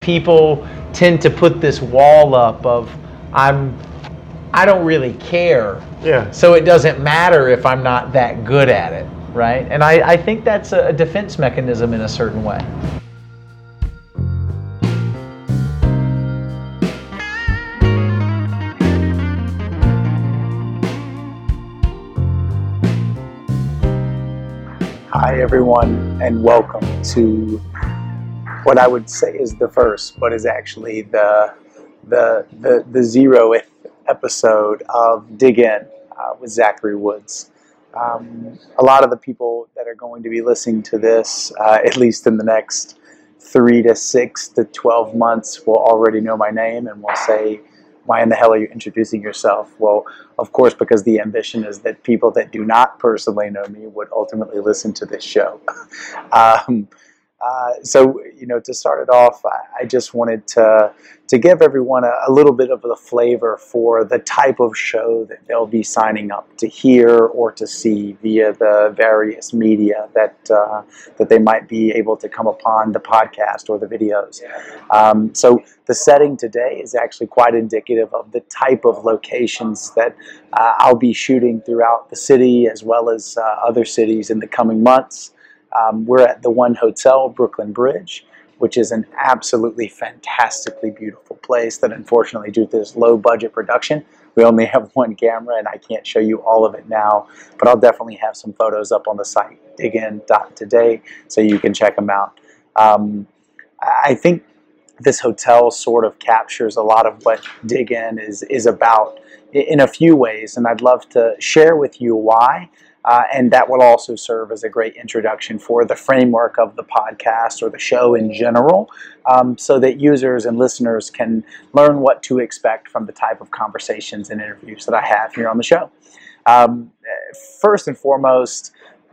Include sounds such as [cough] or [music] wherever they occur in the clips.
people tend to put this wall up of I'm I don't really care. Yeah. So it doesn't matter if I'm not that good at it, right? And I, I think that's a defense mechanism in a certain way. Hi, everyone, and welcome to what I would say is the first, but is actually the the the, the zeroth episode of Dig In uh, with Zachary Woods. Um, a lot of the people that are going to be listening to this, uh, at least in the next three to six to twelve months, will already know my name and will say, "Why in the hell are you introducing yourself?" Well, of course, because the ambition is that people that do not personally know me would ultimately listen to this show. [laughs] um, uh, so, you know, to start it off, I, I, just wanted to to give everyone a, a, little bit of the flavor for the type of show that they'll be signing up to hear or to see via the various media that uh, that they might be able to come upon the podcast or the videos. Um, so, the setting today is actually quite indicative of the type of locations that uh, I'll be shooting throughout the city as well as uh, other cities in the coming months. Um, we're at the One Hotel, Brooklyn Bridge, which is an absolutely fantastically beautiful place that unfortunately, due to this low budget production, we only have [laughs] one camera and I can't show you all of it now, but I'll definitely have some photos up on the site, digin.today, so you can check them out. Um, I think this hotel sort of captures a lot of what Dig In is, is about in a few ways, and I'd love to share with you why. Uh, and that will also serve as a great introduction for the framework of the podcast or the show in general, um, so that users and listeners can learn what to expect from the type of conversations and interviews that I have here on the show. Um, first and foremost,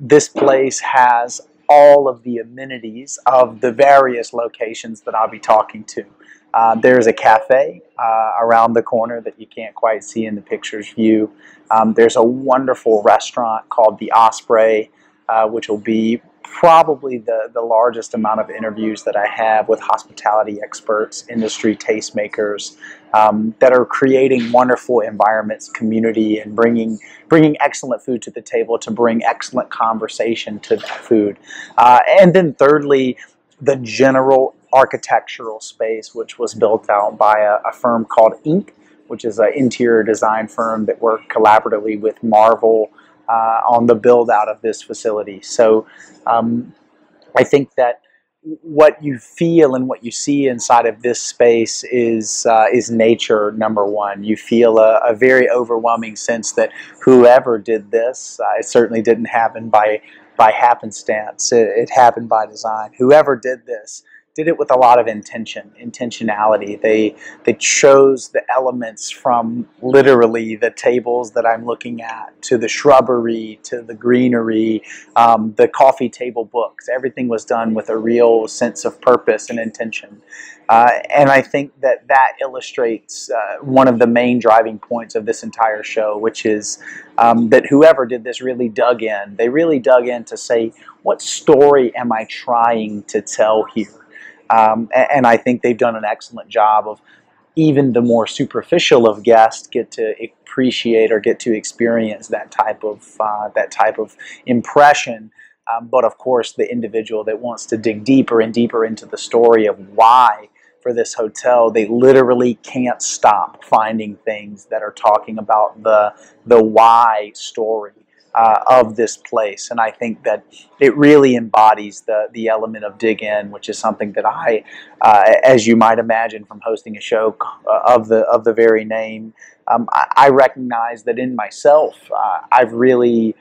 this place has all of the amenities of the various locations that I'll be talking to. Uh, there's a cafe uh, around the corner that you can't quite see in the picture's view. Um, there's a wonderful restaurant called the Osprey, uh, which will be probably the, the largest amount of interviews that I have with hospitality experts, industry tastemakers um, that are creating wonderful environments, community, and bringing bringing excellent food to the table to bring excellent conversation to that food. Uh, and then thirdly, the general architectural space, which was built out by a, a firm called INC, which is an interior design firm that worked collaboratively with Marvel uh, on the build out of this facility. So um, I think that what you feel and what you see inside of this space is uh, is nature number one. You feel a, a, very overwhelming sense that whoever did this, uh, it certainly didn't happen by by happenstance. It, it happened by design. Whoever did this did it with a lot of intention, intentionality. They they chose the elements from literally the tables that I'm looking at to the shrubbery to the greenery, um, the coffee table books. Everything was done with a real sense of purpose and intention. Uh, and I think that that illustrates uh, one of the main driving points of this entire show, which is um, that whoever did this really dug in. They really dug in to say, what story am I trying to tell here? Um, and, and, I think they've done an excellent job of even the more superficial of guests get to appreciate or get to experience that type of uh, that type of impression. Um, but of course, the individual that wants to dig deeper and deeper into the story of why for this hotel, they literally can't stop finding things that are talking about the the why story uh, of this place. And I think that it really embodies the, the element of dig in, which is something that I, uh, as you might imagine from hosting a show uh, of the, of the very name, um, I, I, recognize that in myself, uh, I've really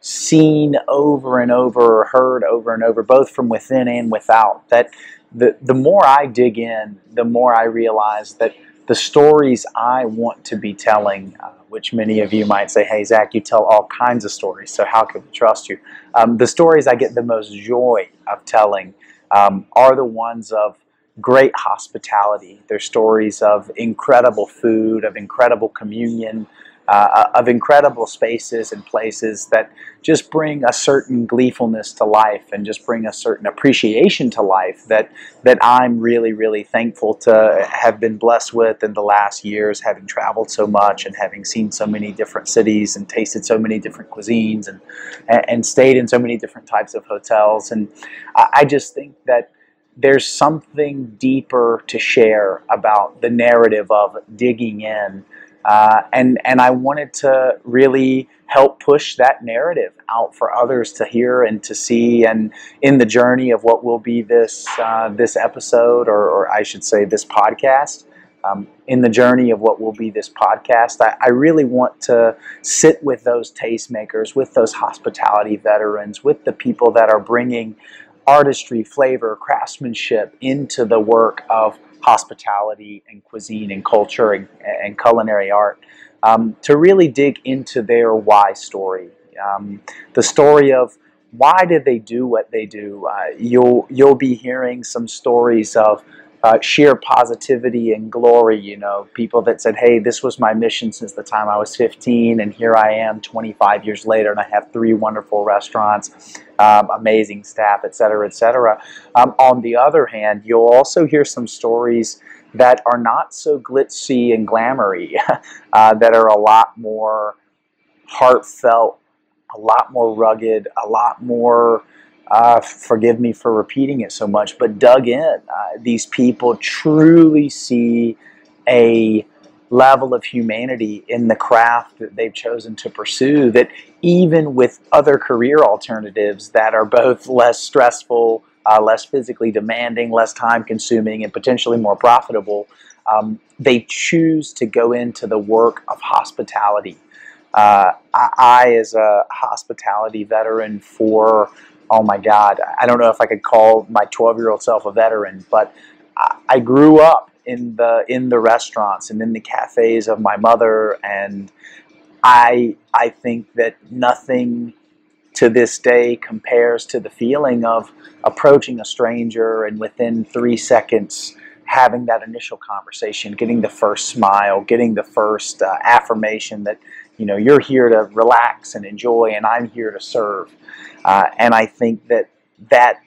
seen over and over, heard over and over, both from within and without, that the, the more I dig in, the more I realize that the stories I want to be telling, uh, which many of you might say, hey, Zach, you tell all kinds of stories, so how can we trust you? Um, the stories I get the most joy of telling um, are the ones of great hospitality. They're stories of incredible food, of incredible communion, uh, of incredible spaces and places that just bring a certain gleefulness to life and just bring a certain appreciation to life that that I'm really really thankful to have been blessed with in the last years having traveled so much and having seen so many different cities and tasted so many different cuisines and and stayed in so many different types of hotels. And I just think that there's something deeper to share about the narrative of digging in uh, and and I wanted to really help push that narrative out for others to hear and to see. And in the journey of what will be this uh, this episode, or, or, I should say, this podcast. Um, in the journey of what will be this podcast, I, I really want to sit with those tastemakers, with those hospitality veterans, with the people that are bringing artistry, flavor, craftsmanship into the work of hospitality and cuisine and culture and, and culinary art um, to really dig into their why story. Um, the story of why did they do what they do? Uh, you'll you'll be hearing some stories of uh, sheer positivity and glory. You know, people that said, "Hey, this was my mission since the time I was 15, and here I am, 25 years later, and I have three wonderful restaurants, um, amazing staff, et cetera, et cetera." Um, on the other hand, you'll also hear some stories that are not so glitzy and glamoury, [laughs] uh, that are a lot more heartfelt, a lot more rugged, a lot more uh, forgive me for repeating it so much, but dug in. Uh, these people truly see a level of humanity in the craft that they've chosen to pursue that even with other career alternatives that are both less stressful, uh, less physically demanding, less time consuming, and potentially more profitable, um, they choose to go into the work of hospitality. Uh, I, I, as a hospitality veteran for oh my God, I don't know if I could call my 12 year old self a veteran, but I grew up in the in the restaurants and in the cafes of my mother, and I I think that nothing to this day compares to the feeling of approaching a stranger and within three seconds having that initial conversation, getting the first smile, getting the first uh, affirmation that you know you're here to relax and enjoy, and I'm here to serve. Uh, and I think that that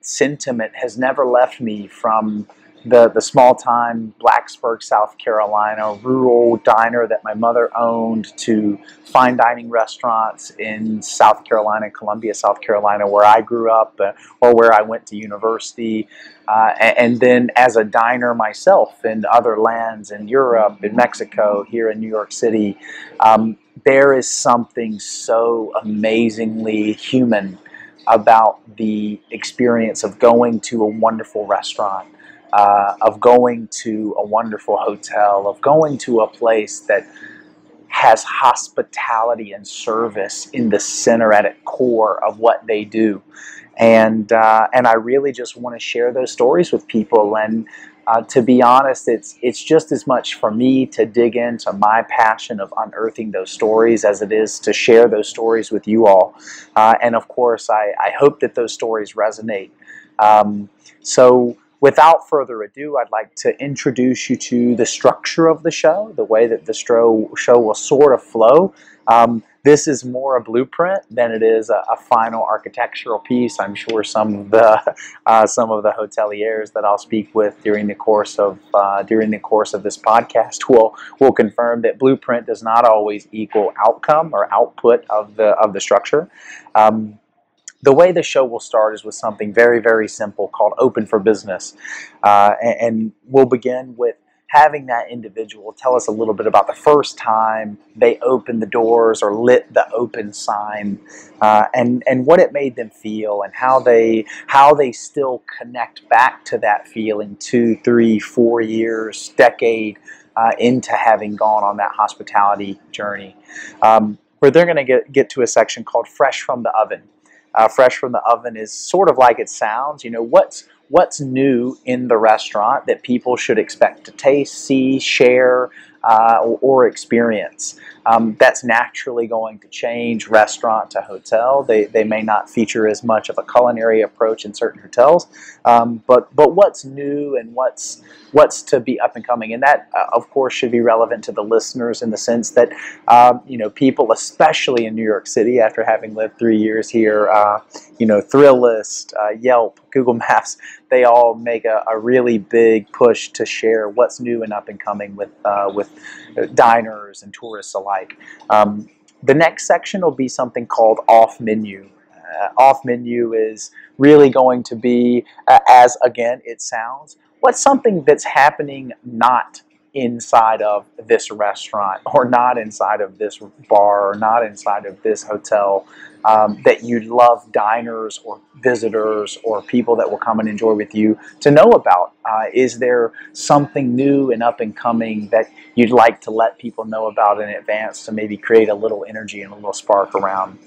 sentiment has never left me from the, the small time Blacksburg, South Carolina rural diner that my mother owned to fine dining restaurants in South Carolina, Columbia, South Carolina, where I grew up uh, or where I went to university. Uh, and, and, then as a diner myself in other lands in Europe, in Mexico, here in New York City. Um, there is something so amazingly human about the experience of going to a wonderful restaurant, uh, of going to a wonderful hotel, of going to a place that has hospitality and service in the center at its core of what they do. And, uh, and I really just want to share those stories with people and uh, to be honest, it's it's just as much for me to dig into my passion of unearthing those stories as it is to share those stories with you all. Uh, and of course, I, I hope that those stories resonate. Um, so, without further ado, I'd like to introduce you to the structure of the show, the way that the show show will sort of flow. Um, this is more a blueprint than it is a, a final architectural piece. I'm sure some of the [laughs] uh, some of the hoteliers that I'll speak with during the course of uh, during the course of this podcast will will confirm that blueprint does not always equal outcome or output of the of the structure. Um, the way the show will start is with something very, very simple called Open for Business. Uh, and, and, we'll begin with having that individual tell us a little bit about the first time they opened the doors or lit the open sign uh, and and what it made them feel and how they how they still connect back to that feeling two three four years decade uh, into having gone on that hospitality journey um, where they're going to get get to a section called fresh from the oven uh, fresh from the oven is sort of like it sounds. You know what's what's new in the restaurant that people should expect to taste, see, share, uh, or, or, experience. Um, that's naturally going to change restaurant to hotel. They, they may not feature as much of a culinary approach in certain hotels, um, but but what's new and what's what's to be up and coming, and that uh, of course should be relevant to the listeners in the sense that um, you know people, especially in New York City, after having lived three years here, uh, you know, Thrillist, uh, Yelp, Google Maps, they all make a, a, really big push to share what's new and up and coming with uh, with diners and tourists alike. Um, the next section will be something called off menu. Uh, off menu is really going to be, uh, as again it sounds, what's something that's happening not inside of this restaurant or not inside of this bar or not inside of this hotel um, that you'd love diners or visitors or people that will come and enjoy with you to know about? Uh, is there something new and up and coming that you'd like to let people know about in advance to maybe create a little energy and a little spark around?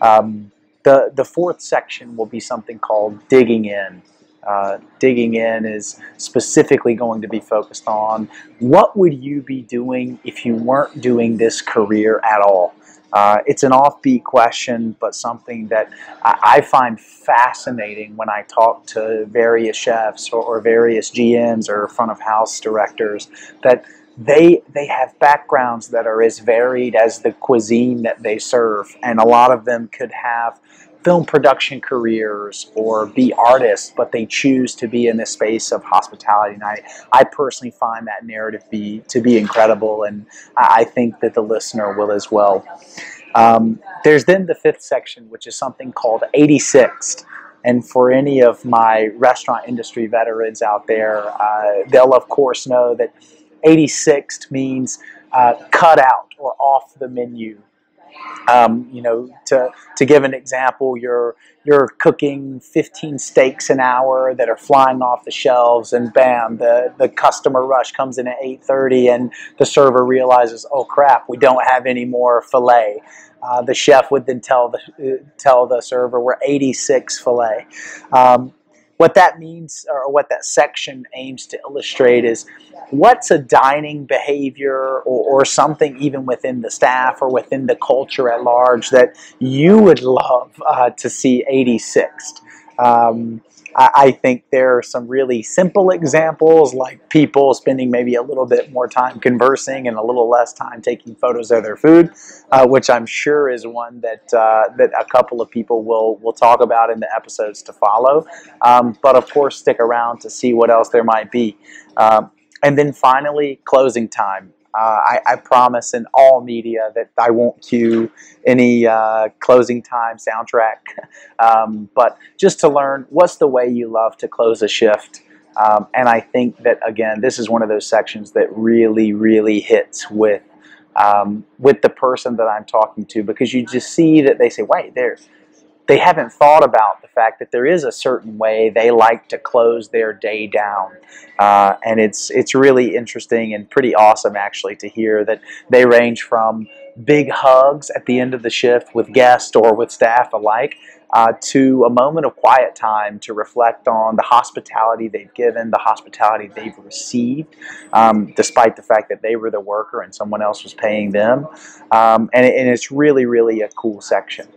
Um, the, the fourth section will be something called digging in. Uh, digging in is specifically going to be focused on what would you be doing if you weren't doing this career at all. Uh, it's an offbeat question, but something that I, find fascinating when I talk to various chefs or, or various GMs or front of house directors that they they have backgrounds that are as varied as the cuisine that they serve, and a lot of them could have film production careers or be artists, but they choose to be in the space of hospitality. And I, I personally find that narrative be to be incredible, and I think that the listener will as well. Um, there's then the fifth section, which is something called 86'd. And for any of my restaurant industry veterans out there, uh, they'll of course know that 86'd means uh, cut out or off the menu. Um, you know, to, to give an example, you're, you're cooking 15 steaks an hour that are flying off the shelves and bam, the, the customer rush comes in at 8.30 and the server realizes, oh crap, we don't have any more filet. Uh, the chef would then tell the, tell the server, we're 86 filet. Um, what that means, or what that section aims to illustrate, is what's a dining behavior or, or, something even within the staff or within the culture at large that you would love uh, to see 86'd. Um, I, think there are some really simple examples, like people spending maybe a little bit more time conversing and a little less time taking photos of their food, uh, which I'm sure is one that uh, that a couple of people will will talk about in the episodes to follow. Um, but of course, stick around to see what else there might be. Um, and then finally, closing time. Uh, I, I, promise in all media that I won't cue any uh, closing time soundtrack, [laughs] um, but just to learn what's the way you love to close a shift. Um, and I think that again, this is one of those sections that really, really hits with um, with the person that I'm talking to because you just see that they say, "Wait, there." They haven't thought about the fact that there is a certain way they like to close their day down, uh, and it's it's really interesting and pretty awesome actually to hear that they range from big hugs at the end of the shift with guests or with staff alike uh, to a moment of quiet time to reflect on the hospitality they've given, the hospitality they've received, um, despite the fact that they were the worker and someone else was paying them. Um, and, and, it's really, really a cool section.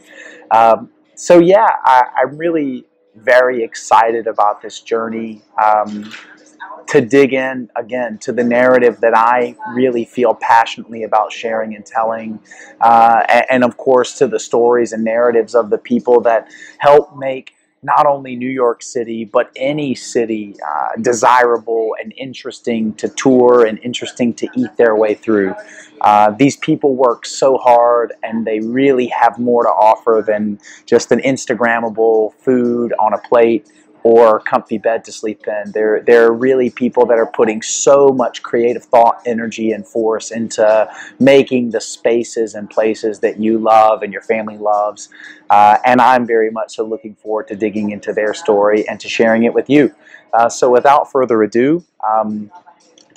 Um, so, yeah, I, I'm really very excited about this journey. Um, to dig in again to the narrative that I really feel passionately about sharing and telling, uh, and, and, of course to the stories and narratives of the people that help make not only New York City but any city uh, desirable and interesting to tour and interesting to eat their way through. Uh, these people work so hard and they really have more to offer than just an Instagrammable food on a plate or comfy bed to sleep in. They're, they're really people that are putting so much creative thought, energy, and force into making the spaces and places that you love and your family loves. Uh, and I'm very much so looking forward to digging into their story and to sharing it with you. Uh, so without further ado, um,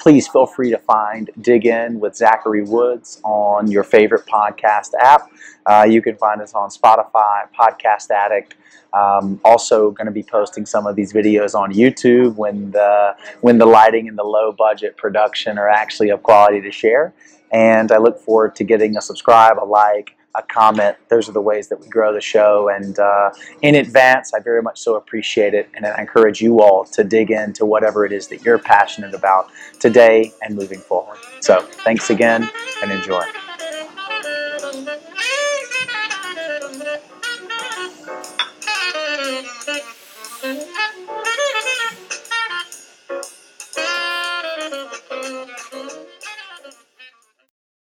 please feel free to find Dig In with Zachary Woods on your favorite podcast app. Uh, you can find us on Spotify, Podcast Addict. Um, also, going to be posting some of these videos on YouTube when the when the lighting and the low budget production are actually of quality to share. And I look forward to getting a subscribe, a like, a comment. Those are the ways that we grow the show. And uh, in advance, I very much so appreciate it. And I encourage you all to dig into whatever it is that you're passionate about today and moving forward. So thanks again and enjoy.